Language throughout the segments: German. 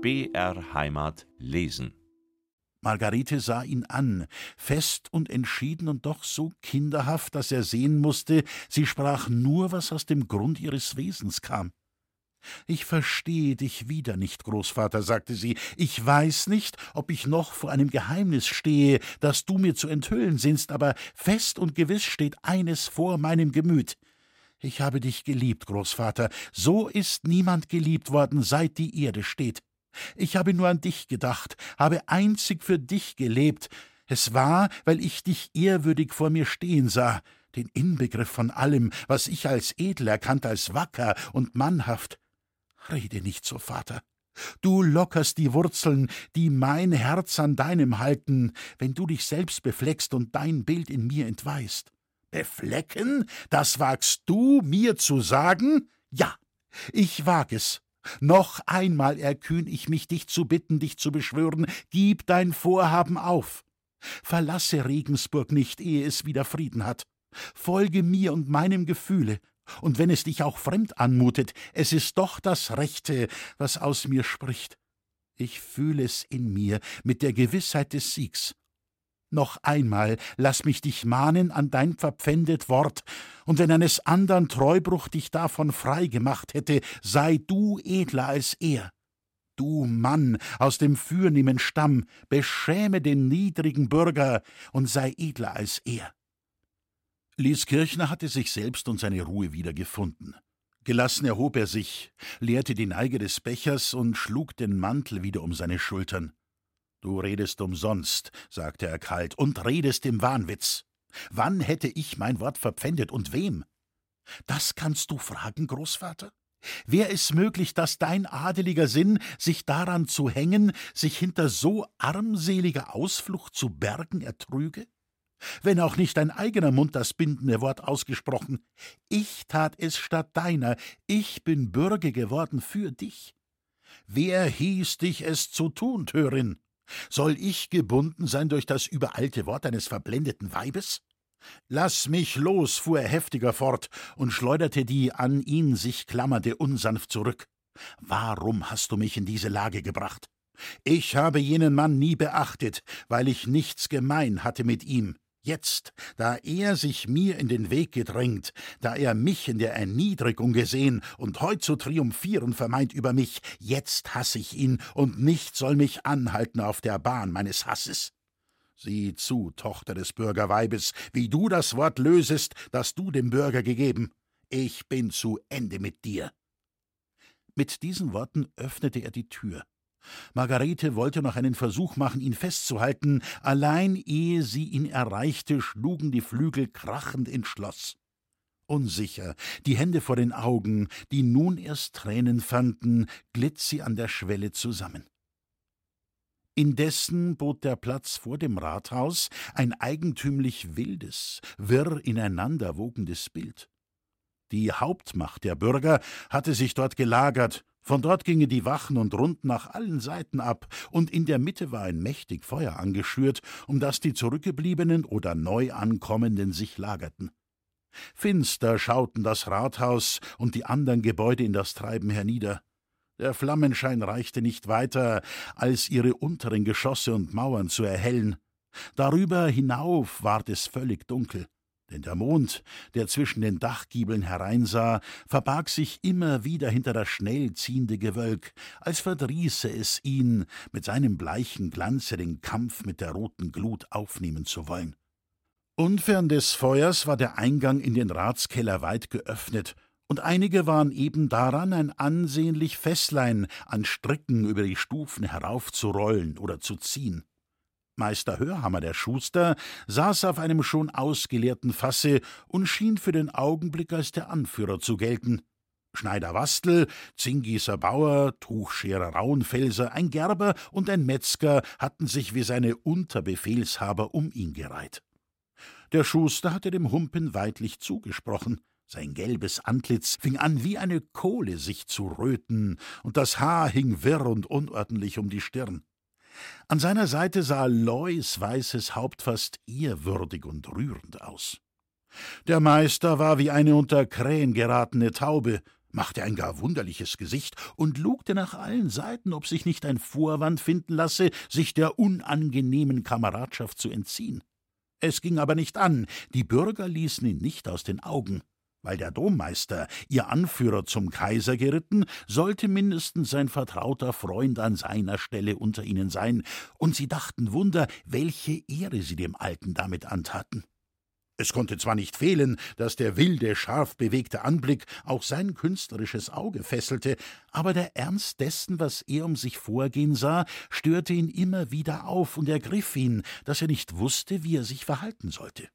BR Heimat lesen. Margarete sah ihn an, fest und entschieden und doch so kinderhaft, dass er sehen musste, sie sprach nur, was aus dem Grund ihres Wesens kam. Ich verstehe dich wieder nicht, Großvater, sagte sie. Ich weiß nicht, ob ich noch vor einem Geheimnis stehe, das du mir zu enthüllen sinnst, aber fest und gewiss steht eines vor meinem Gemüt. Ich habe dich geliebt, Großvater. So ist niemand geliebt worden, seit die Erde steht. Ich habe nur an dich gedacht, habe einzig für dich gelebt. Es war, weil ich dich ehrwürdig vor mir stehen sah, den Inbegriff von allem, was ich als edel erkannt, als wacker und mannhaft. Rede nicht so, Vater. Du lockerst die Wurzeln, die mein Herz an deinem halten, wenn du dich selbst befleckst und dein Bild in mir entweist. Beflecken? Das wagst du, mir zu sagen? Ja, ich wag es. Noch einmal erkühn ich mich, dich zu bitten, dich zu beschwören, gib dein Vorhaben auf. Verlasse Regensburg nicht, ehe es wieder Frieden hat. Folge mir und meinem Gefühle, und wenn es dich auch fremd anmutet, es ist doch das Rechte, was aus mir spricht. Ich fühle es in mir mit der Gewissheit des Siegs. Noch einmal lass mich dich mahnen an dein verpfändet Wort, und wenn eines andern Treubruch dich davon frei gemacht hätte, sei du edler als er. Du Mann aus dem fürnehmen Stamm, beschäme den niedrigen Bürger und sei edler als er. Lieskirchner hatte sich selbst und seine Ruhe wieder gefunden. Gelassen erhob er sich, leerte die Neige des Bechers und schlug den Mantel wieder um seine Schultern. Du redest umsonst, sagte er kalt, und redest im Wahnwitz. Wann hätte ich mein Wort verpfändet und wem? Das kannst du fragen, Großvater? Wär es möglich, dass dein adeliger Sinn, sich daran zu hängen, sich hinter so armseliger Ausflucht zu bergen ertrüge? Wenn auch nicht dein eigener Mund das bindende Wort ausgesprochen, ich tat es statt deiner, ich bin Bürger geworden für dich. Wer hieß dich es zu tun, Törin? Soll ich gebunden sein durch das überalte Wort eines verblendeten Weibes? Lass mich los, fuhr er heftiger fort und schleuderte die an ihn sich klammernde unsanft zurück. Warum hast du mich in diese Lage gebracht? Ich habe jenen Mann nie beachtet, weil ich nichts gemein hatte mit ihm. Jetzt, da er sich mir in den Weg gedrängt, da er mich in der Erniedrigung gesehen und heut zu triumphieren vermeint über mich, jetzt hasse ich ihn und nichts soll mich anhalten auf der Bahn meines Hasses. Sieh zu, Tochter des Bürgerweibes, wie du das Wort lösest, das du dem Bürger gegeben. Ich bin zu Ende mit dir. Mit diesen Worten öffnete er die Tür. Margarete wollte noch einen Versuch machen, ihn festzuhalten, allein ehe sie ihn erreichte, schlugen die Flügel krachend ins Schloss. Unsicher, die Hände vor den Augen, die nun erst Tränen fanden, glitt sie an der Schwelle zusammen. Indessen bot der Platz vor dem Rathaus ein eigentümlich wildes, wirr ineinanderwogendes Bild. Die Hauptmacht der Bürger hatte sich dort gelagert, von dort gingen die Wachen und Runden nach allen Seiten ab, und in der Mitte war ein mächtig Feuer angeschürt, um das die zurückgebliebenen oder neu ankommenden sich lagerten. Finster schauten das Rathaus und die andern Gebäude in das Treiben hernieder. Der Flammenschein reichte nicht weiter, als ihre unteren Geschosse und Mauern zu erhellen. Darüber hinauf ward es völlig dunkel denn der Mond, der zwischen den Dachgiebeln hereinsah, verbarg sich immer wieder hinter das schnell ziehende Gewölk, als verdrieße es ihn, mit seinem bleichen Glanze den Kampf mit der roten Glut aufnehmen zu wollen. Unfern des Feuers war der Eingang in den Ratskeller weit geöffnet, und einige waren eben daran, ein ansehnlich Fässlein an Stricken über die Stufen heraufzurollen oder zu ziehen. Meister Hörhammer der Schuster saß auf einem schon ausgeleerten Fasse und schien für den Augenblick als der Anführer zu gelten. Schneider Wastel, Zingießer Bauer, Tuchscherer Rauenfelser, ein Gerber und ein Metzger hatten sich wie seine Unterbefehlshaber um ihn gereiht. Der Schuster hatte dem Humpen weidlich zugesprochen. Sein gelbes Antlitz fing an, wie eine Kohle sich zu röten, und das Haar hing wirr und unordentlich um die Stirn. An seiner Seite sah Lois weißes Haupt fast ehrwürdig und rührend aus. Der Meister war wie eine unter Krähen geratene Taube, machte ein gar wunderliches Gesicht und lugte nach allen Seiten, ob sich nicht ein Vorwand finden lasse, sich der unangenehmen Kameradschaft zu entziehen. Es ging aber nicht an, die Bürger ließen ihn nicht aus den Augen. Weil der Dommeister, ihr Anführer zum Kaiser geritten, sollte mindestens sein vertrauter Freund an seiner Stelle unter ihnen sein, und sie dachten Wunder, welche Ehre sie dem Alten damit antaten. Es konnte zwar nicht fehlen, dass der wilde, scharf bewegte Anblick auch sein künstlerisches Auge fesselte, aber der Ernst dessen, was er um sich vorgehen sah, störte ihn immer wieder auf und ergriff ihn, dass er nicht wusste, wie er sich verhalten sollte.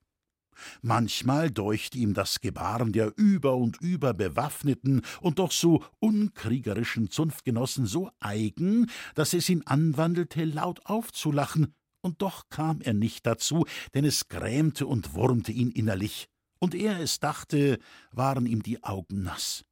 Manchmal deuchte ihm das Gebaren der über und über bewaffneten und doch so unkriegerischen Zunftgenossen so eigen, dass es ihn anwandelte, laut aufzulachen, und doch kam er nicht dazu, denn es grämte und wurmte ihn innerlich, und er es dachte, waren ihm die Augen nass.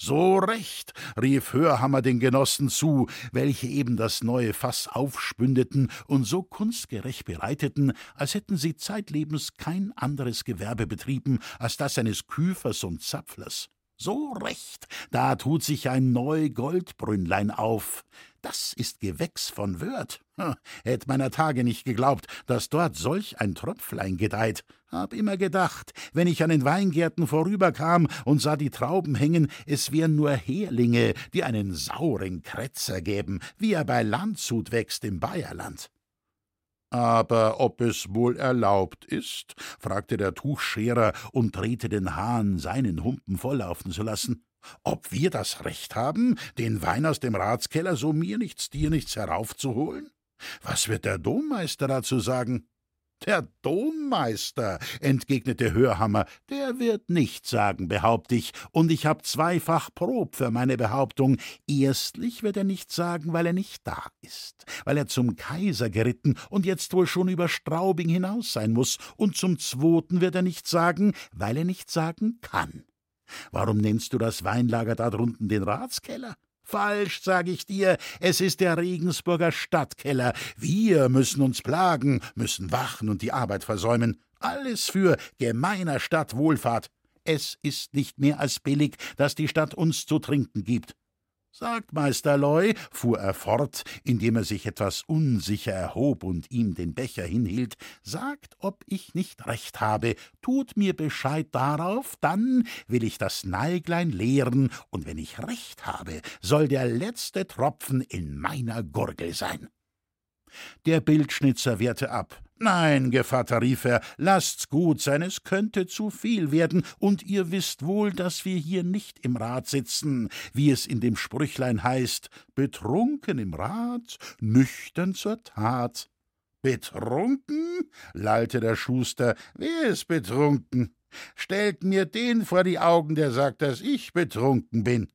So recht, rief Hörhammer den Genossen zu, welche eben das neue Fass aufspündeten und so kunstgerecht bereiteten, als hätten sie zeitlebens kein anderes Gewerbe betrieben als das eines Küfers und Zapflers. So recht, da tut sich ein neu Goldbrünnlein auf. Das ist Gewächs von Wörth. Hätt meiner Tage nicht geglaubt, dass dort solch ein Tröpflein gedeiht. Hab immer gedacht, wenn ich an den Weingärten vorüberkam und sah die Trauben hängen, es wären nur Herlinge, die einen sauren Kretzer gäben, wie er bei Landshut wächst im Bayerland. Aber ob es wohl erlaubt ist? fragte der Tuchscherer und drehte den Hahn, seinen Humpen volllaufen zu lassen. Ob wir das Recht haben, den Wein aus dem Ratskeller so mir nichts, dir nichts heraufzuholen? Was wird der Dommeister dazu sagen? Der Dommeister, entgegnete Hörhammer, der wird nichts sagen, behaupte ich, und ich hab zweifach Prob für meine Behauptung. Erstlich wird er nichts sagen, weil er nicht da ist, weil er zum Kaiser geritten und jetzt wohl schon über Straubing hinaus sein muss, und zum Zweiten wird er nichts sagen, weil er nicht sagen kann. Warum nennst du das Weinlager da drunten den Ratskeller? Falsch, sag ich dir, es ist der Regensburger Stadtkeller. Wir müssen uns plagen, müssen wachen und die Arbeit versäumen. Alles für gemeiner Stadtwohlfahrt. Es ist nicht mehr als billig, dass die Stadt uns zu trinken gibt. Sagt Meister Loy, fuhr er fort, indem er sich etwas unsicher erhob und ihm den Becher hinhielt, sagt, ob ich nicht recht habe, tut mir Bescheid darauf, dann will ich das Neiglein leeren, und wenn ich recht habe, soll der letzte Tropfen in meiner Gurgel sein. Der Bildschnitzer wehrte ab. Nein, Gevatter, rief er, lasst's gut sein, es könnte zu viel werden, und ihr wisst wohl, dass wir hier nicht im Rat sitzen, wie es in dem Sprüchlein heißt, betrunken im Rat, nüchtern zur Tat. Betrunken? lallte der Schuster, wer ist betrunken? Stellt mir den vor die Augen, der sagt, dass ich betrunken bin.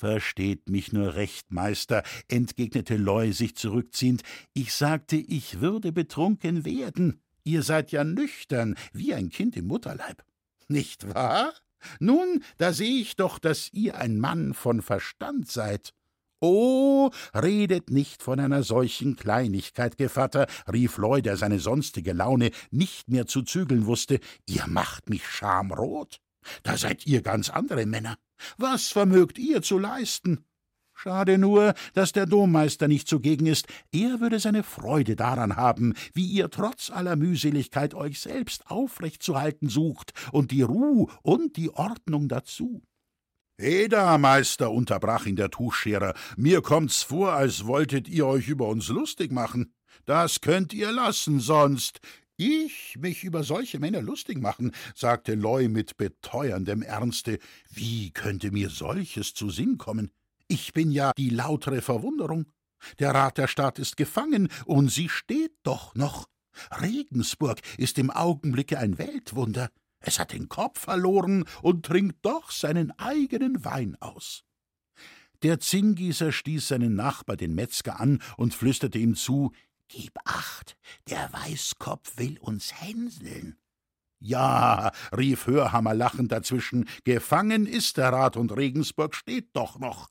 Versteht mich nur recht, Meister, entgegnete Loy sich zurückziehend. Ich sagte, ich würde betrunken werden. Ihr seid ja nüchtern, wie ein Kind im Mutterleib. Nicht wahr? Nun, da sehe ich doch, dass ihr ein Mann von Verstand seid. Oh, redet nicht von einer solchen Kleinigkeit, Gevatter, rief Loy, der seine sonstige Laune nicht mehr zu zügeln wusste. Ihr macht mich schamrot. Da seid ihr ganz andere Männer. Was vermögt ihr zu leisten? Schade nur, dass der Dommeister nicht zugegen ist. Er würde seine Freude daran haben, wie ihr trotz aller Mühseligkeit euch selbst aufrechtzuhalten sucht und die Ruh und die Ordnung dazu. Eda, Meister, unterbrach ihn der Tuchscherer, mir kommt's vor, als wolltet ihr euch über uns lustig machen. Das könnt ihr lassen, sonst. Ich mich über solche Männer lustig machen, sagte Loy mit beteuerndem Ernste. Wie könnte mir solches zu Sinn kommen? Ich bin ja die lautere Verwunderung. Der Rat der Stadt ist gefangen, und sie steht doch noch. Regensburg ist im Augenblicke ein Weltwunder. Es hat den Kopf verloren und trinkt doch seinen eigenen Wein aus. Der Zinngießer stieß seinen Nachbar, den Metzger, an und flüsterte ihm zu, Gib acht, der Weißkopf will uns hänseln. Ja, rief Hörhammer lachend dazwischen, gefangen ist der Rat und Regensburg steht doch noch.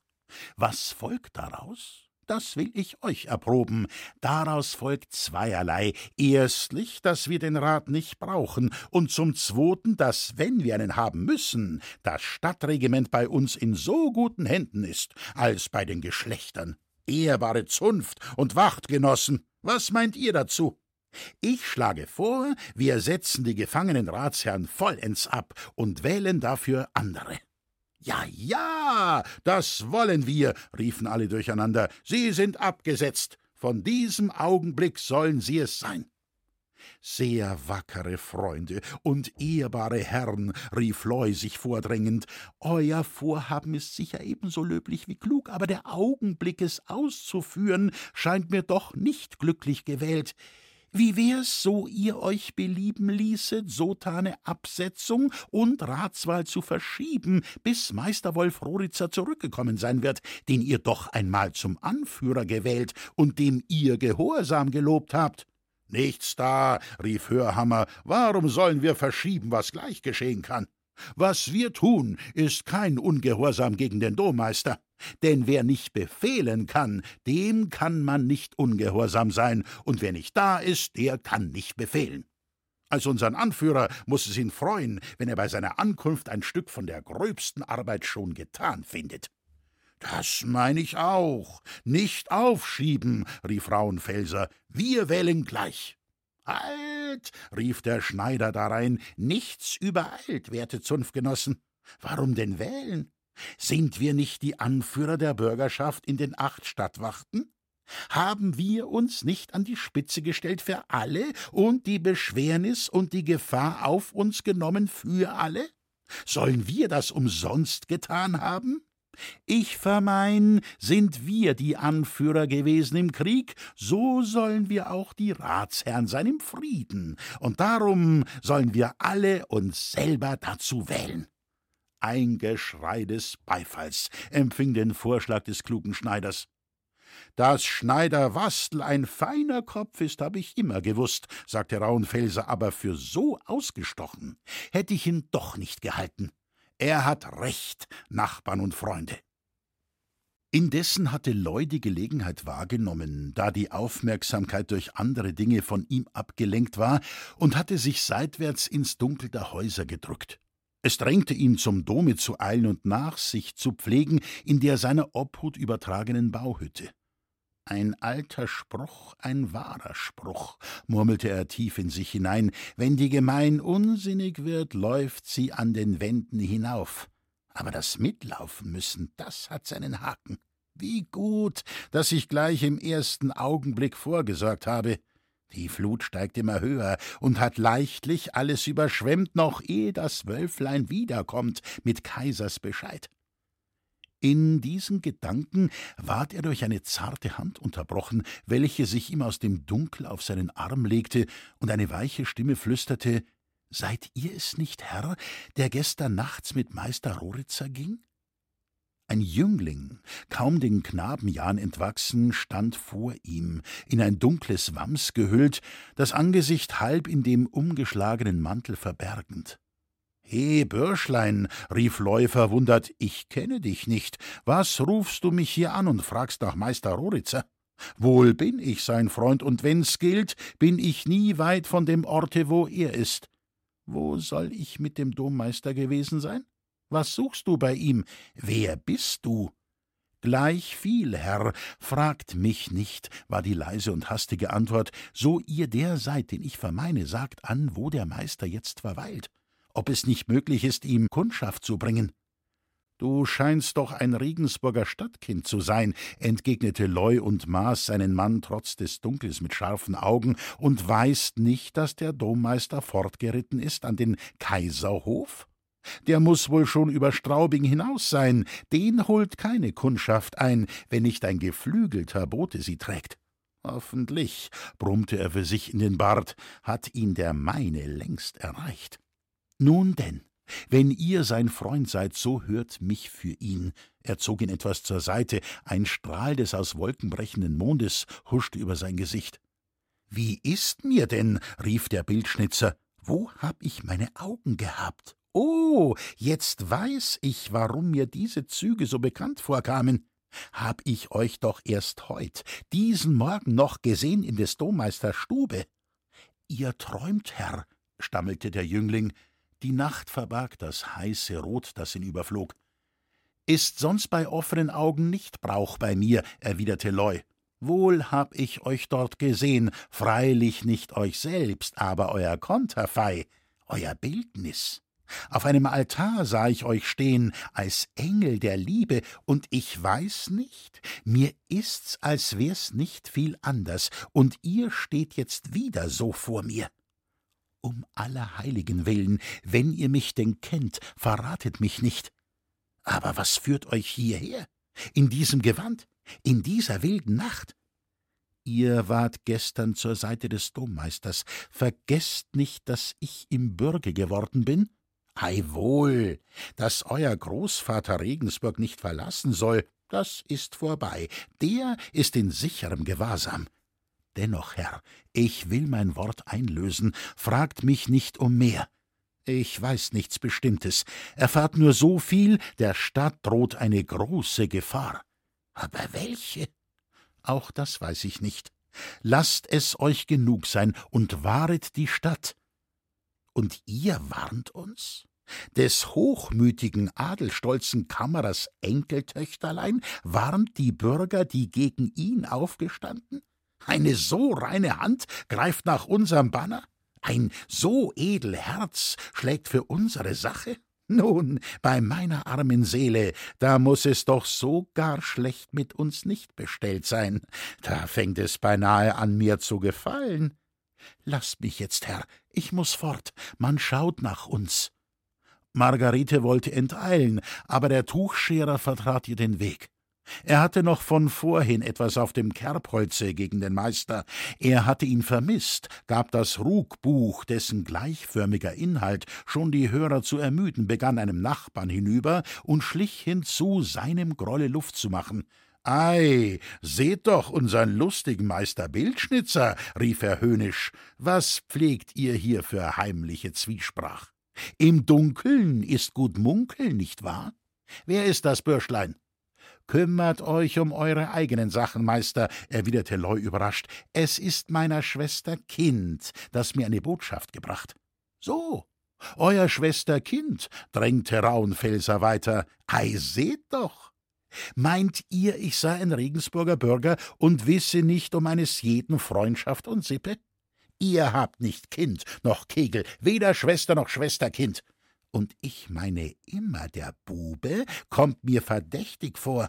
Was folgt daraus? das will ich euch erproben. Daraus folgt zweierlei. Erstlich, dass wir den Rat nicht brauchen, und zum Zweiten, dass, wenn wir einen haben müssen, das Stadtregiment bei uns in so guten Händen ist, als bei den Geschlechtern. Ehrbare Zunft und Wachtgenossen, was meint ihr dazu? Ich schlage vor, wir setzen die gefangenen Ratsherren vollends ab und wählen dafür andere. Ja, ja, das wollen wir, riefen alle durcheinander. Sie sind abgesetzt. Von diesem Augenblick sollen sie es sein. Sehr wackere Freunde und ehrbare Herren, rief Loy sich vordrängend, euer Vorhaben ist sicher ebenso löblich wie klug, aber der Augenblick, es auszuführen, scheint mir doch nicht glücklich gewählt. Wie wär's, so ihr euch belieben ließet, sotane Absetzung und Ratswahl zu verschieben, bis Meister Wolf Roritzer zurückgekommen sein wird, den ihr doch einmal zum Anführer gewählt und dem ihr Gehorsam gelobt habt? Nichts da, rief Hörhammer, warum sollen wir verschieben, was gleich geschehen kann? Was wir tun, ist kein Ungehorsam gegen den Dommeister. Denn wer nicht befehlen kann, dem kann man nicht ungehorsam sein, und wer nicht da ist, der kann nicht befehlen. Als unseren Anführer muss es ihn freuen, wenn er bei seiner Ankunft ein Stück von der gröbsten Arbeit schon getan findet. Das meine ich auch. Nicht aufschieben, rief Rauenfelser. Wir wählen gleich. Halt, rief der Schneider darein, nichts übereilt, werte Zunftgenossen. Warum denn wählen? Sind wir nicht die Anführer der Bürgerschaft in den acht Stadtwachten? Haben wir uns nicht an die Spitze gestellt für alle und die Beschwernis und die Gefahr auf uns genommen für alle? Sollen wir das umsonst getan haben? Ich vermein, sind wir die Anführer gewesen im Krieg, so sollen wir auch die Ratsherren sein im Frieden, und darum sollen wir alle uns selber dazu wählen. Ein Geschrei des Beifalls empfing den Vorschlag des klugen Schneiders. Dass Schneider Wastel ein feiner Kopf ist, habe ich immer gewusst, sagte Rauenfelser, aber für so ausgestochen hätte ich ihn doch nicht gehalten. Er hat recht, Nachbarn und Freunde. Indessen hatte Loy die Gelegenheit wahrgenommen, da die Aufmerksamkeit durch andere Dinge von ihm abgelenkt war, und hatte sich seitwärts ins Dunkel der Häuser gedrückt. Es drängte ihn, zum Dome zu eilen und Nachsicht zu pflegen in der seiner Obhut übertragenen Bauhütte. Ein alter Spruch, ein wahrer Spruch, murmelte er tief in sich hinein. Wenn die Gemein unsinnig wird, läuft sie an den Wänden hinauf. Aber das Mitlaufen müssen, das hat seinen Haken. Wie gut, dass ich gleich im ersten Augenblick vorgesorgt habe. Die Flut steigt immer höher und hat leichtlich alles überschwemmt, noch ehe das Wölflein wiederkommt mit Kaisers Bescheid. In diesen Gedanken ward er durch eine zarte Hand unterbrochen, welche sich ihm aus dem Dunkel auf seinen Arm legte, und eine weiche Stimme flüsterte Seid ihr es nicht, Herr, der gestern nachts mit Meister Roritzer ging? Ein Jüngling, kaum den Knabenjahren entwachsen, stand vor ihm, in ein dunkles Wams gehüllt, das Angesicht halb in dem umgeschlagenen Mantel verbergend. He, Bürschlein, rief Leu verwundert, ich kenne dich nicht. Was rufst du mich hier an und fragst nach Meister Roritzer? Wohl bin ich sein Freund, und wenn's gilt, bin ich nie weit von dem Orte, wo er ist. Wo soll ich mit dem Dommeister gewesen sein? Was suchst du bei ihm? Wer bist du? Gleich viel, Herr, fragt mich nicht, war die leise und hastige Antwort, so ihr der seid, den ich vermeine, sagt an, wo der Meister jetzt verweilt, ob es nicht möglich ist, ihm Kundschaft zu bringen. Du scheinst doch ein Regensburger Stadtkind zu sein, entgegnete Loy und maß seinen Mann trotz des Dunkels mit scharfen Augen, und weißt nicht, dass der Dommeister fortgeritten ist an den Kaiserhof? Der muss wohl schon über Straubing hinaus sein, den holt keine Kundschaft ein, wenn nicht ein geflügelter Bote sie trägt. Hoffentlich, brummte er für sich in den Bart, hat ihn der meine längst erreicht. Nun denn, wenn ihr sein Freund seid, so hört mich für ihn. Er zog ihn etwas zur Seite, ein Strahl des aus Wolken brechenden Mondes huschte über sein Gesicht. Wie ist mir denn? rief der Bildschnitzer. Wo hab ich meine Augen gehabt? Oh, jetzt weiß ich, warum mir diese Züge so bekannt vorkamen. Hab ich euch doch erst heut, diesen Morgen noch gesehen in des Dommeisters Stube. Ihr träumt, Herr, stammelte der Jüngling, die Nacht verbarg das heiße Rot, das ihn überflog. Ist sonst bei offenen Augen nicht Brauch bei mir, erwiderte Leu. Wohl hab ich euch dort gesehen, freilich nicht euch selbst, aber euer Konterfei, euer Bildnis. Auf einem Altar sah ich euch stehen, als Engel der Liebe, und ich weiß nicht, mir ist's, als wär's nicht viel anders, und ihr steht jetzt wieder so vor mir. Um aller Heiligen willen, wenn ihr mich denn kennt, verratet mich nicht. Aber was führt euch hierher? In diesem Gewand? In dieser wilden Nacht? Ihr wart gestern zur Seite des Dommeisters. Vergesst nicht, dass ich im Bürge geworden bin? Ei wohl, dass euer Großvater Regensburg nicht verlassen soll, das ist vorbei. Der ist in sicherem Gewahrsam. Dennoch, Herr, ich will mein Wort einlösen, fragt mich nicht um mehr. Ich weiß nichts Bestimmtes, erfahrt nur so viel, der Stadt droht eine große Gefahr. Aber welche? Auch das weiß ich nicht. Lasst es euch genug sein und wahret die Stadt. Und ihr warnt uns? Des hochmütigen, adelstolzen Kammerers Enkeltöchterlein warnt die Bürger, die gegen ihn aufgestanden? Eine so reine Hand greift nach unserem Banner? Ein so edel Herz schlägt für unsere Sache? Nun, bei meiner armen Seele, da muss es doch so gar schlecht mit uns nicht bestellt sein. Da fängt es beinahe an mir zu gefallen. Lasst mich jetzt, Herr, ich muss fort, man schaut nach uns. Margarete wollte enteilen, aber der Tuchscherer vertrat ihr den Weg. Er hatte noch von vorhin etwas auf dem Kerbholze gegen den Meister. Er hatte ihn vermisst, gab das Rugbuch, dessen gleichförmiger Inhalt schon die Hörer zu ermüden begann, einem Nachbarn hinüber und schlich hinzu, seinem Grolle Luft zu machen. Ei, seht doch unseren lustigen Meister Bildschnitzer, rief er höhnisch. Was pflegt ihr hier für heimliche Zwiesprach? Im Dunkeln ist gut munkeln, nicht wahr? Wer ist das Bürschlein? Kümmert euch um eure eigenen Sachen, Meister, erwiderte Leu überrascht. Es ist meiner Schwester Kind, das mir eine Botschaft gebracht. So, euer Schwester Kind, drängte Rauenfelser weiter. Ei, seht doch! Meint ihr, ich sei ein Regensburger Bürger und wisse nicht um eines jeden Freundschaft und Sippe? Ihr habt nicht Kind noch Kegel, weder Schwester noch Schwesterkind. Und ich meine immer, der Bube kommt mir verdächtig vor.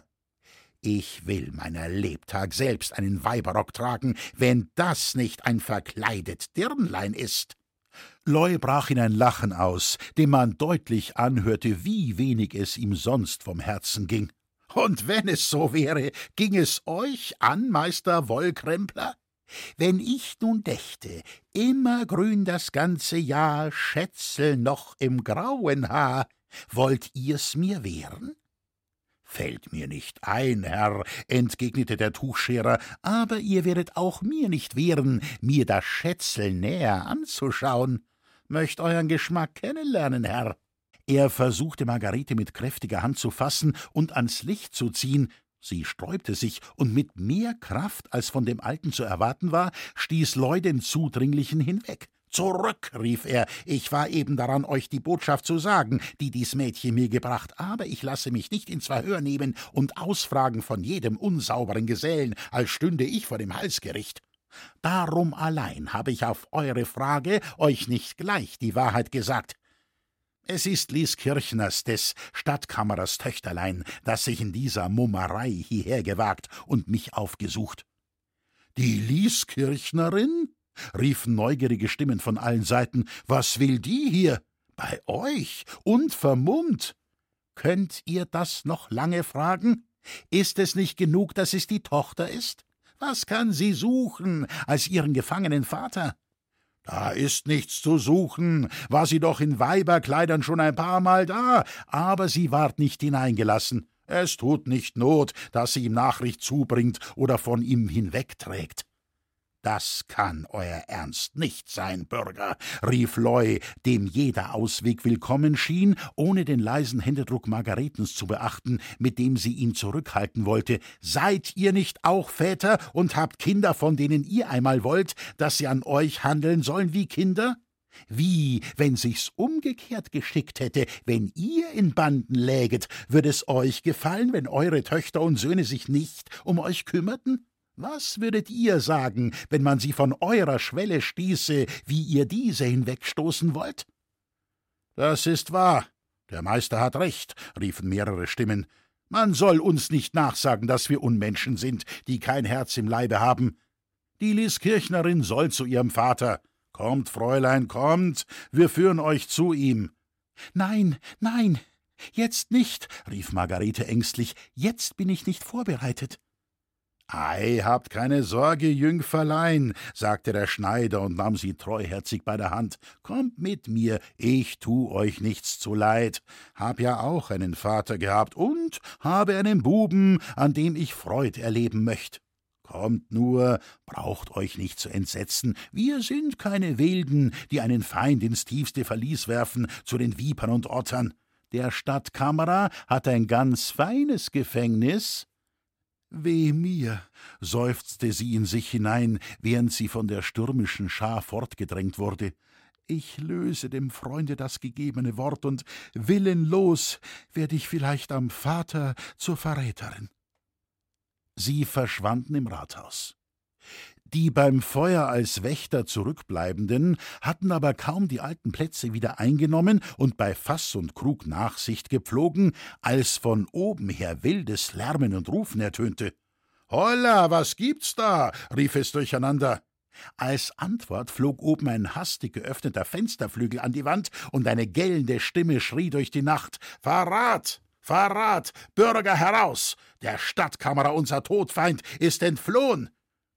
Ich will meiner Lebtag selbst einen Weiberrock tragen, wenn das nicht ein verkleidet Dirnlein ist. Leu brach in ein Lachen aus, dem man deutlich anhörte, wie wenig es ihm sonst vom Herzen ging. Und wenn es so wäre, ging es euch an, Meister Wollkrempler? Wenn ich nun dächte, immer grün das ganze Jahr, Schätzel noch im grauen Haar, wollt ihr's mir wehren? Fällt mir nicht ein, Herr, entgegnete der Tuchscherer, aber ihr werdet auch mir nicht wehren, mir das Schätzel näher anzuschauen. Möcht euren Geschmack kennenlernen, Herr. Er versuchte Margarete mit kräftiger Hand zu fassen und ans Licht zu ziehen, Sie sträubte sich, und mit mehr Kraft, als von dem Alten zu erwarten war, stieß Leu den Zudringlichen hinweg. Zurück, rief er, ich war eben daran, euch die Botschaft zu sagen, die dies Mädchen mir gebracht, aber ich lasse mich nicht ins Verhör nehmen und ausfragen von jedem unsauberen Gesellen, als stünde ich vor dem Halsgericht. Darum allein habe ich auf eure Frage euch nicht gleich die Wahrheit gesagt. Es ist Lies Kirchners, des Stadtkammerers Töchterlein, das sich in dieser Mummerei hierher gewagt und mich aufgesucht. Die Lieskirchnerin? Riefen neugierige Stimmen von allen Seiten. Was will die hier? Bei euch und vermummt. Könnt ihr das noch lange fragen? Ist es nicht genug, dass es die Tochter ist? Was kann sie suchen als ihren gefangenen Vater? Da ist nichts zu suchen, war sie doch in Weiberkleidern schon ein paar Mal da, aber sie ward nicht hineingelassen. Es tut nicht Not, dass sie ihm Nachricht zubringt oder von ihm hinwegträgt. Das kann euer Ernst nicht sein, Bürger, rief Loy, dem jeder Ausweg willkommen schien, ohne den leisen Händedruck Margaretens zu beachten, mit dem sie ihn zurückhalten wollte. Seid ihr nicht auch Väter und habt Kinder, von denen ihr einmal wollt, dass sie an euch handeln sollen wie Kinder? Wie, wenn sich's umgekehrt geschickt hätte, wenn ihr in Banden läget, würde es euch gefallen, wenn eure Töchter und Söhne sich nicht um euch kümmerten? Was würdet ihr sagen, wenn man sie von eurer Schwelle stieße, wie ihr diese hinwegstoßen wollt? Das ist wahr. Der Meister hat recht, riefen mehrere Stimmen. Man soll uns nicht nachsagen, dass wir Unmenschen sind, die kein Herz im Leibe haben. Die Lieskirchnerin soll zu ihrem Vater. Kommt, Fräulein, kommt, wir führen euch zu ihm. Nein, nein, jetzt nicht, rief Margarete ängstlich, jetzt bin ich nicht vorbereitet. Ei, habt keine Sorge, Jüngferlein, sagte der Schneider und nahm sie treuherzig bei der Hand. Kommt mit mir, ich tu euch nichts zu leid. Hab ja auch einen Vater gehabt und habe einen Buben, an dem ich Freud erleben möcht. Kommt nur, braucht euch nicht zu entsetzen, wir sind keine Wilden, die einen Feind ins tiefste Verlies werfen, zu den Vipern und Ottern. Der Stadtkammerer hat ein ganz feines Gefängnis, Weh mir, seufzte sie in sich hinein, während sie von der stürmischen Schar fortgedrängt wurde. Ich löse dem Freunde das gegebene Wort, und willenlos werde ich vielleicht am Vater zur Verräterin. Sie verschwanden im Rathaus. Die beim Feuer als Wächter zurückbleibenden hatten aber kaum die alten Plätze wieder eingenommen und bei Fass und Krug Nachsicht gepflogen, als von oben her wildes Lärmen und Rufen ertönte. Holla, was gibt's da? rief es durcheinander. Als Antwort flog oben ein hastig geöffneter Fensterflügel an die Wand und eine gellende Stimme schrie durch die Nacht: Verrat! Verrat! Bürger heraus! Der Stadtkammerer, unser Todfeind, ist entflohen!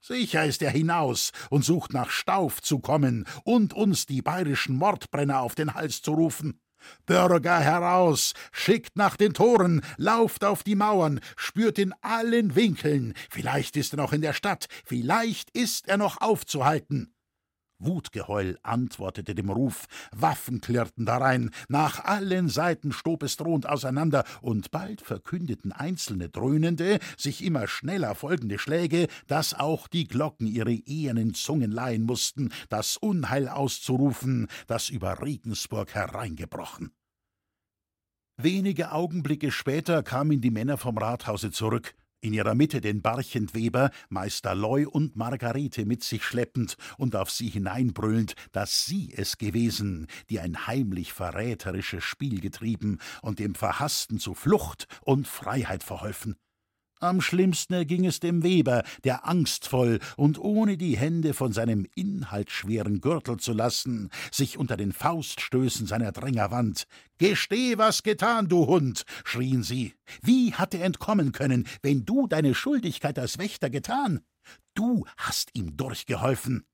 Sicher ist er hinaus und sucht nach Stauf zu kommen und uns die bayerischen Mordbrenner auf den Hals zu rufen. Bürger heraus, schickt nach den Toren, lauft auf die Mauern, spürt in allen Winkeln, vielleicht ist er noch in der Stadt, vielleicht ist er noch aufzuhalten. Wutgeheul antwortete dem Ruf, Waffen klirrten darein, nach allen Seiten stob es drohend auseinander, und bald verkündeten einzelne dröhnende, sich immer schneller folgende Schläge, dass auch die Glocken ihre ehernen Zungen leihen mussten, das Unheil auszurufen, das über Regensburg hereingebrochen. Wenige Augenblicke später kamen die Männer vom Rathause zurück, in ihrer Mitte den Barchentweber, Meister Loy und Margarete mit sich schleppend und auf sie hineinbrüllend, dass sie es gewesen, die ein heimlich verräterisches Spiel getrieben und dem Verhaßten zu Flucht und Freiheit verholfen. Am schlimmsten erging es dem Weber, der angstvoll und ohne die Hände von seinem inhaltsschweren Gürtel zu lassen, sich unter den Fauststößen seiner Dränger wand. Gesteh, was getan, du Hund! schrien sie. Wie hat er entkommen können, wenn du deine Schuldigkeit als Wächter getan? Du hast ihm durchgeholfen.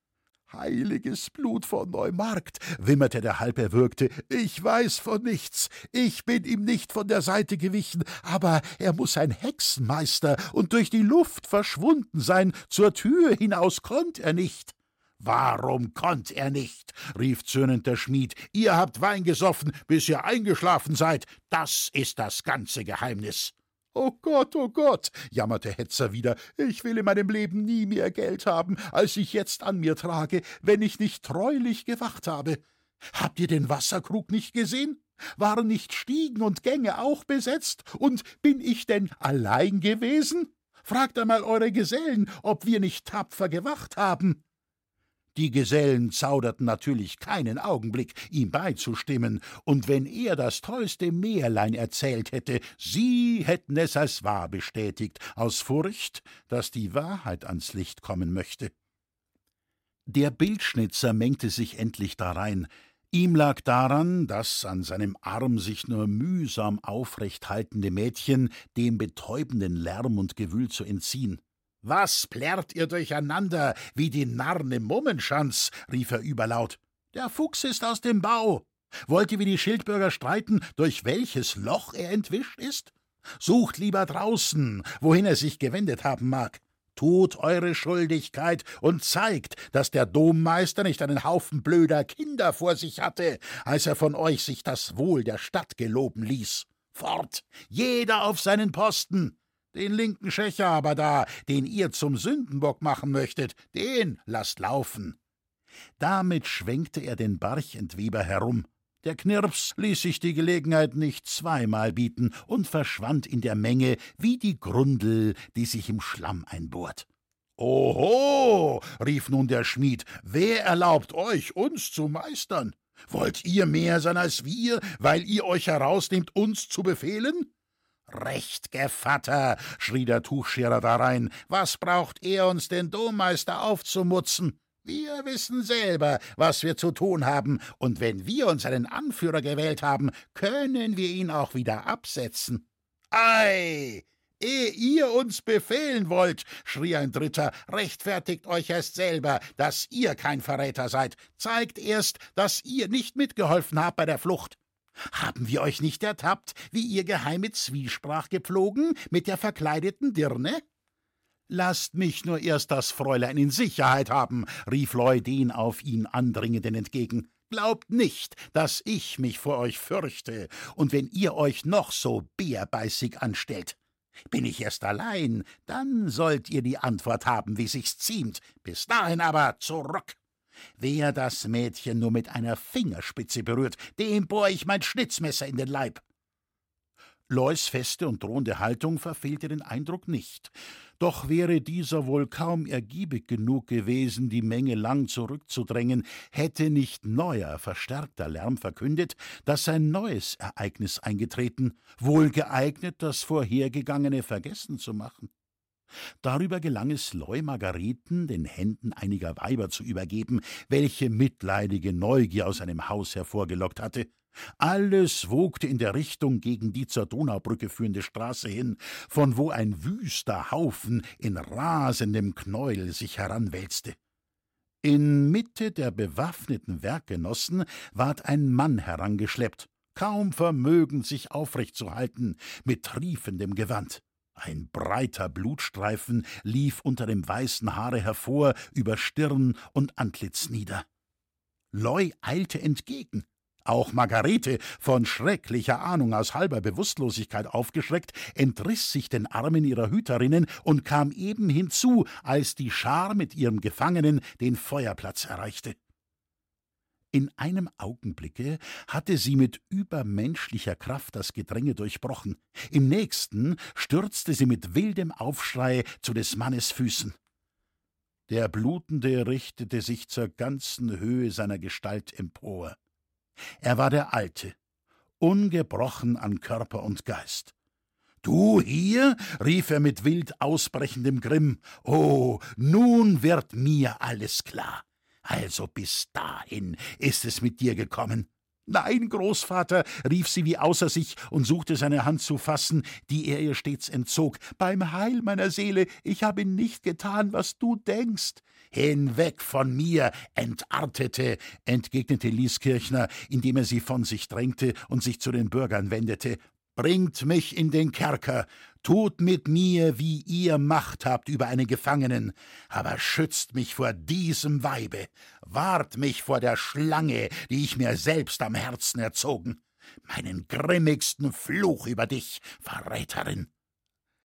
Heiliges Blut von Neumarkt, wimmerte der Halberwürgte, ich weiß von nichts, ich bin ihm nicht von der Seite gewichen, aber er muss ein Hexenmeister und durch die Luft verschwunden sein, zur Tür hinaus konnt er nicht. Warum konnt er nicht? rief zürnend der Schmied. Ihr habt Wein gesoffen, bis ihr eingeschlafen seid. Das ist das ganze Geheimnis. Oh Gott, oh Gott, jammerte Hetzer wieder, ich will in meinem Leben nie mehr Geld haben, als ich jetzt an mir trage, wenn ich nicht treulich gewacht habe. Habt ihr den Wasserkrug nicht gesehen? Waren nicht Stiegen und Gänge auch besetzt? Und bin ich denn allein gewesen? Fragt einmal eure Gesellen, ob wir nicht tapfer gewacht haben. Die Gesellen zauderten natürlich keinen Augenblick, ihm beizustimmen, und wenn er das tollste Märlein erzählt hätte, sie hätten es als wahr bestätigt, aus Furcht, dass die Wahrheit ans Licht kommen möchte. Der Bildschnitzer mengte sich endlich darein. Ihm lag daran, dass an seinem Arm sich nur mühsam aufrecht haltende Mädchen dem betäubenden Lärm und Gewühl zu entziehen. Was plärrt ihr durcheinander wie die Narren im Mummenschanz? rief er überlaut. Der Fuchs ist aus dem Bau. Wollt ihr wie die Schildbürger streiten, durch welches Loch er entwischt ist? Sucht lieber draußen, wohin er sich gewendet haben mag. Tut eure Schuldigkeit und zeigt, dass der Dommeister nicht einen Haufen blöder Kinder vor sich hatte, als er von euch sich das Wohl der Stadt geloben ließ. Fort, jeder auf seinen Posten. Den linken Schächer aber da, den ihr zum Sündenbock machen möchtet, den lasst laufen. Damit schwenkte er den Barchentweber herum. Der Knirps ließ sich die Gelegenheit nicht zweimal bieten und verschwand in der Menge wie die Grundel, die sich im Schlamm einbohrt. Oho, rief nun der Schmied, wer erlaubt euch, uns zu meistern? Wollt ihr mehr sein als wir, weil ihr euch herausnehmt, uns zu befehlen? Recht, Gevatter, schrie der Tuchscherer darein, was braucht er uns den Dommeister aufzumutzen? Wir wissen selber, was wir zu tun haben, und wenn wir uns einen Anführer gewählt haben, können wir ihn auch wieder absetzen. Ei, ehe ihr uns befehlen wollt, schrie ein Dritter, rechtfertigt euch erst selber, dass ihr kein Verräter seid, zeigt erst, dass ihr nicht mitgeholfen habt bei der Flucht. Haben wir euch nicht ertappt, wie ihr geheime Zwiesprach gepflogen mit der verkleideten Dirne? Lasst mich nur erst das Fräulein in Sicherheit haben, rief Leudin auf ihn andringenden entgegen. Glaubt nicht, dass ich mich vor euch fürchte, und wenn ihr euch noch so bärbeißig anstellt. Bin ich erst allein, dann sollt ihr die Antwort haben, wie sich's ziemt. Bis dahin aber zurück. Wer das Mädchen nur mit einer Fingerspitze berührt, dem bohr ich mein Schnitzmesser in den Leib. Lois feste und drohende Haltung verfehlte den Eindruck nicht. Doch wäre dieser wohl kaum ergiebig genug gewesen, die Menge lang zurückzudrängen, hätte nicht neuer, verstärkter Lärm verkündet, dass ein neues Ereignis eingetreten, wohl geeignet, das vorhergegangene vergessen zu machen. Darüber gelang es Leu Margareten, den Händen einiger Weiber zu übergeben, welche mitleidige Neugier aus einem Haus hervorgelockt hatte. Alles wogte in der Richtung gegen die zur Donaubrücke führende Straße hin, von wo ein wüster Haufen in rasendem Knäuel sich heranwälzte. In Mitte der bewaffneten Werkgenossen ward ein Mann herangeschleppt, kaum vermögend sich aufrecht zu halten, mit triefendem Gewand. Ein breiter Blutstreifen lief unter dem weißen Haare hervor, über Stirn und Antlitz nieder. Loy eilte entgegen, auch Margarete, von schrecklicher Ahnung aus halber Bewusstlosigkeit aufgeschreckt, entriss sich den Armen ihrer Hüterinnen und kam eben hinzu, als die Schar mit ihrem Gefangenen den Feuerplatz erreichte. In einem Augenblicke hatte sie mit übermenschlicher Kraft das Gedränge durchbrochen, im nächsten stürzte sie mit wildem Aufschrei zu des Mannes Füßen. Der Blutende richtete sich zur ganzen Höhe seiner Gestalt empor. Er war der Alte, ungebrochen an Körper und Geist. Du hier? rief er mit wild ausbrechendem Grimm. Oh, nun wird mir alles klar. Also bis dahin ist es mit dir gekommen. Nein, Großvater, rief sie wie außer sich und suchte seine Hand zu fassen, die er ihr stets entzog. Beim Heil meiner Seele, ich habe nicht getan, was du denkst. Hinweg von mir, Entartete, entgegnete Lieskirchner, indem er sie von sich drängte und sich zu den Bürgern wendete. Bringt mich in den Kerker, tut mit mir, wie ihr Macht habt über einen Gefangenen, aber schützt mich vor diesem Weibe, wahrt mich vor der Schlange, die ich mir selbst am Herzen erzogen, meinen grimmigsten Fluch über dich, Verräterin.